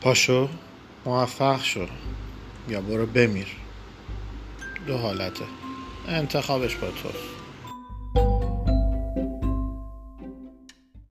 پاشو موفق شو یا برو بمیر. دو حالته. انتخابش با توست.